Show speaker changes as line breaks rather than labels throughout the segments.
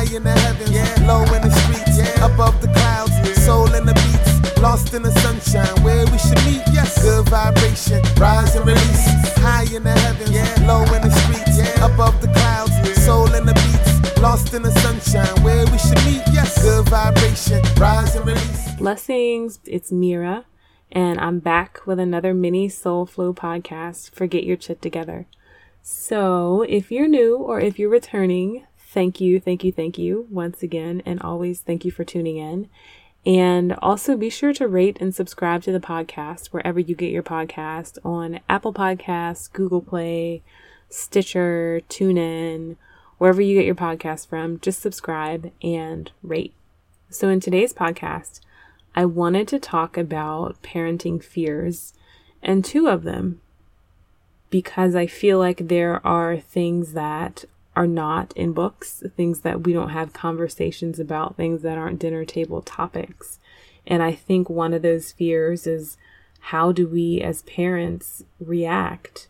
High in the heavens, yeah. low in the streets, yeah. above the clouds, yeah. soul in the beats, lost in the sunshine, where we should meet. Yes, good vibration, rise and release. High in the heavens, yeah. low in the streets, yeah. above the clouds, soul in the beats, lost in the sunshine, where we should meet. Yes, good vibration, rise and release.
Blessings, it's Mira, and I'm back with another mini Soul Flow podcast for Get Your Chit Together. So, if you're new or if you're returning, thank you, thank you, thank you once again, and always thank you for tuning in. And also be sure to rate and subscribe to the podcast wherever you get your podcast on Apple Podcasts, Google Play, Stitcher, TuneIn, wherever you get your podcast from. Just subscribe and rate. So, in today's podcast, I wanted to talk about parenting fears and two of them because I feel like there are things that are not in books, things that we don't have conversations about, things that aren't dinner table topics. And I think one of those fears is how do we as parents react?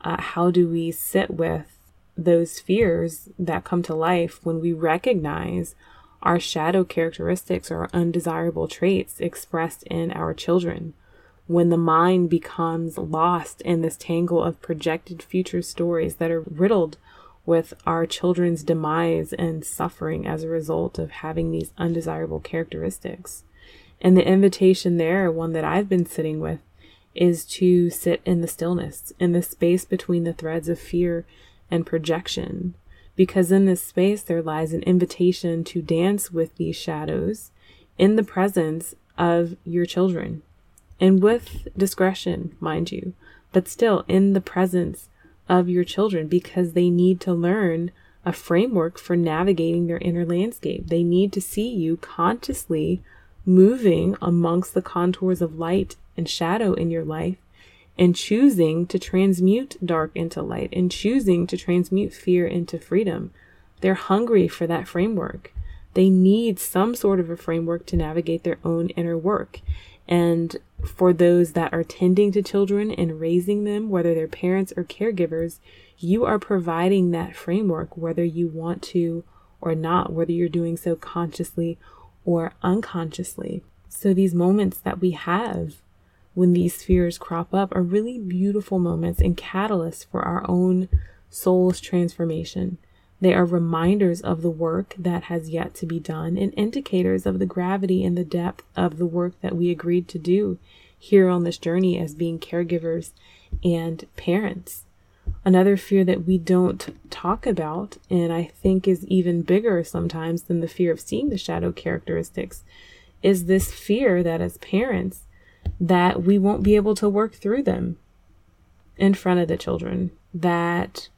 Uh, how do we sit with those fears that come to life when we recognize our shadow characteristics or undesirable traits expressed in our children? when the mind becomes lost in this tangle of projected future stories that are riddled with our children's demise and suffering as a result of having these undesirable characteristics. And the invitation there, one that I've been sitting with, is to sit in the stillness, in the space between the threads of fear and projection. Because in this space, there lies an invitation to dance with these shadows in the presence of your children and with discretion, mind you, but still in the presence of your children because they need to learn a framework for navigating their inner landscape. They need to see you consciously moving amongst the contours of light and shadow in your life and choosing to transmute dark into light and choosing to transmute fear into freedom. They're hungry for that framework. They need some sort of a framework to navigate their own inner work. And for those that are tending to children and raising them, whether they're parents or caregivers, you are providing that framework, whether you want to or not, whether you're doing so consciously or unconsciously. So, these moments that we have when these fears crop up are really beautiful moments and catalysts for our own soul's transformation. They are reminders of the work that has yet to be done and indicators of the gravity and the depth of the work that we agreed to do here on this journey as being caregivers and parents. Another fear that we don't talk about, and I think is even bigger sometimes than the fear of seeing the shadow characteristics, is this fear that as parents, that we won't be able to work through them in front of the children, that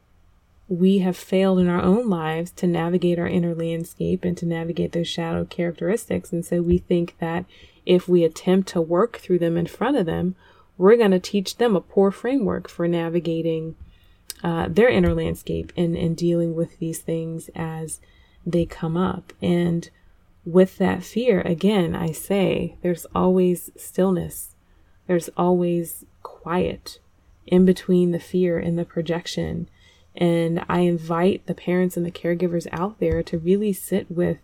we have failed in our own lives to navigate our inner landscape and to navigate those shadow characteristics. And so we think that if we attempt to work through them in front of them, we're going to teach them a poor framework for navigating uh, their inner landscape and, and dealing with these things as they come up. And with that fear, again, I say there's always stillness, there's always quiet in between the fear and the projection and I invite the parents and the caregivers out there to really sit with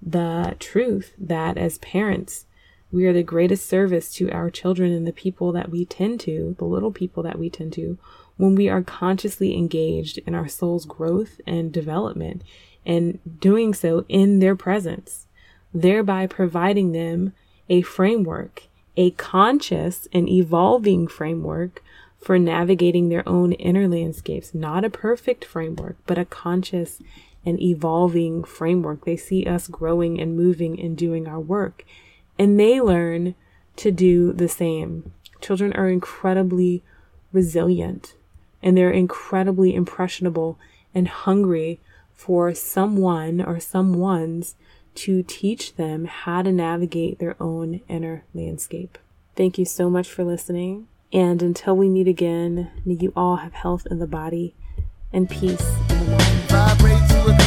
the truth that as parents, we are the greatest service to our children and the people that we tend to, the little people that we tend to, when we are consciously engaged in our soul's growth and development and doing so in their presence, thereby providing them a framework, a conscious and evolving framework for navigating their own inner landscapes. Not a perfect framework, but a conscious and evolving framework. They see us growing and moving and doing our work, and they learn to do the same. Children are incredibly resilient and they're incredibly impressionable and hungry for someone or someone's to teach them how to navigate their own inner landscape. Thank you so much for listening. And until we meet again, may you all have health in the body and peace in the mind.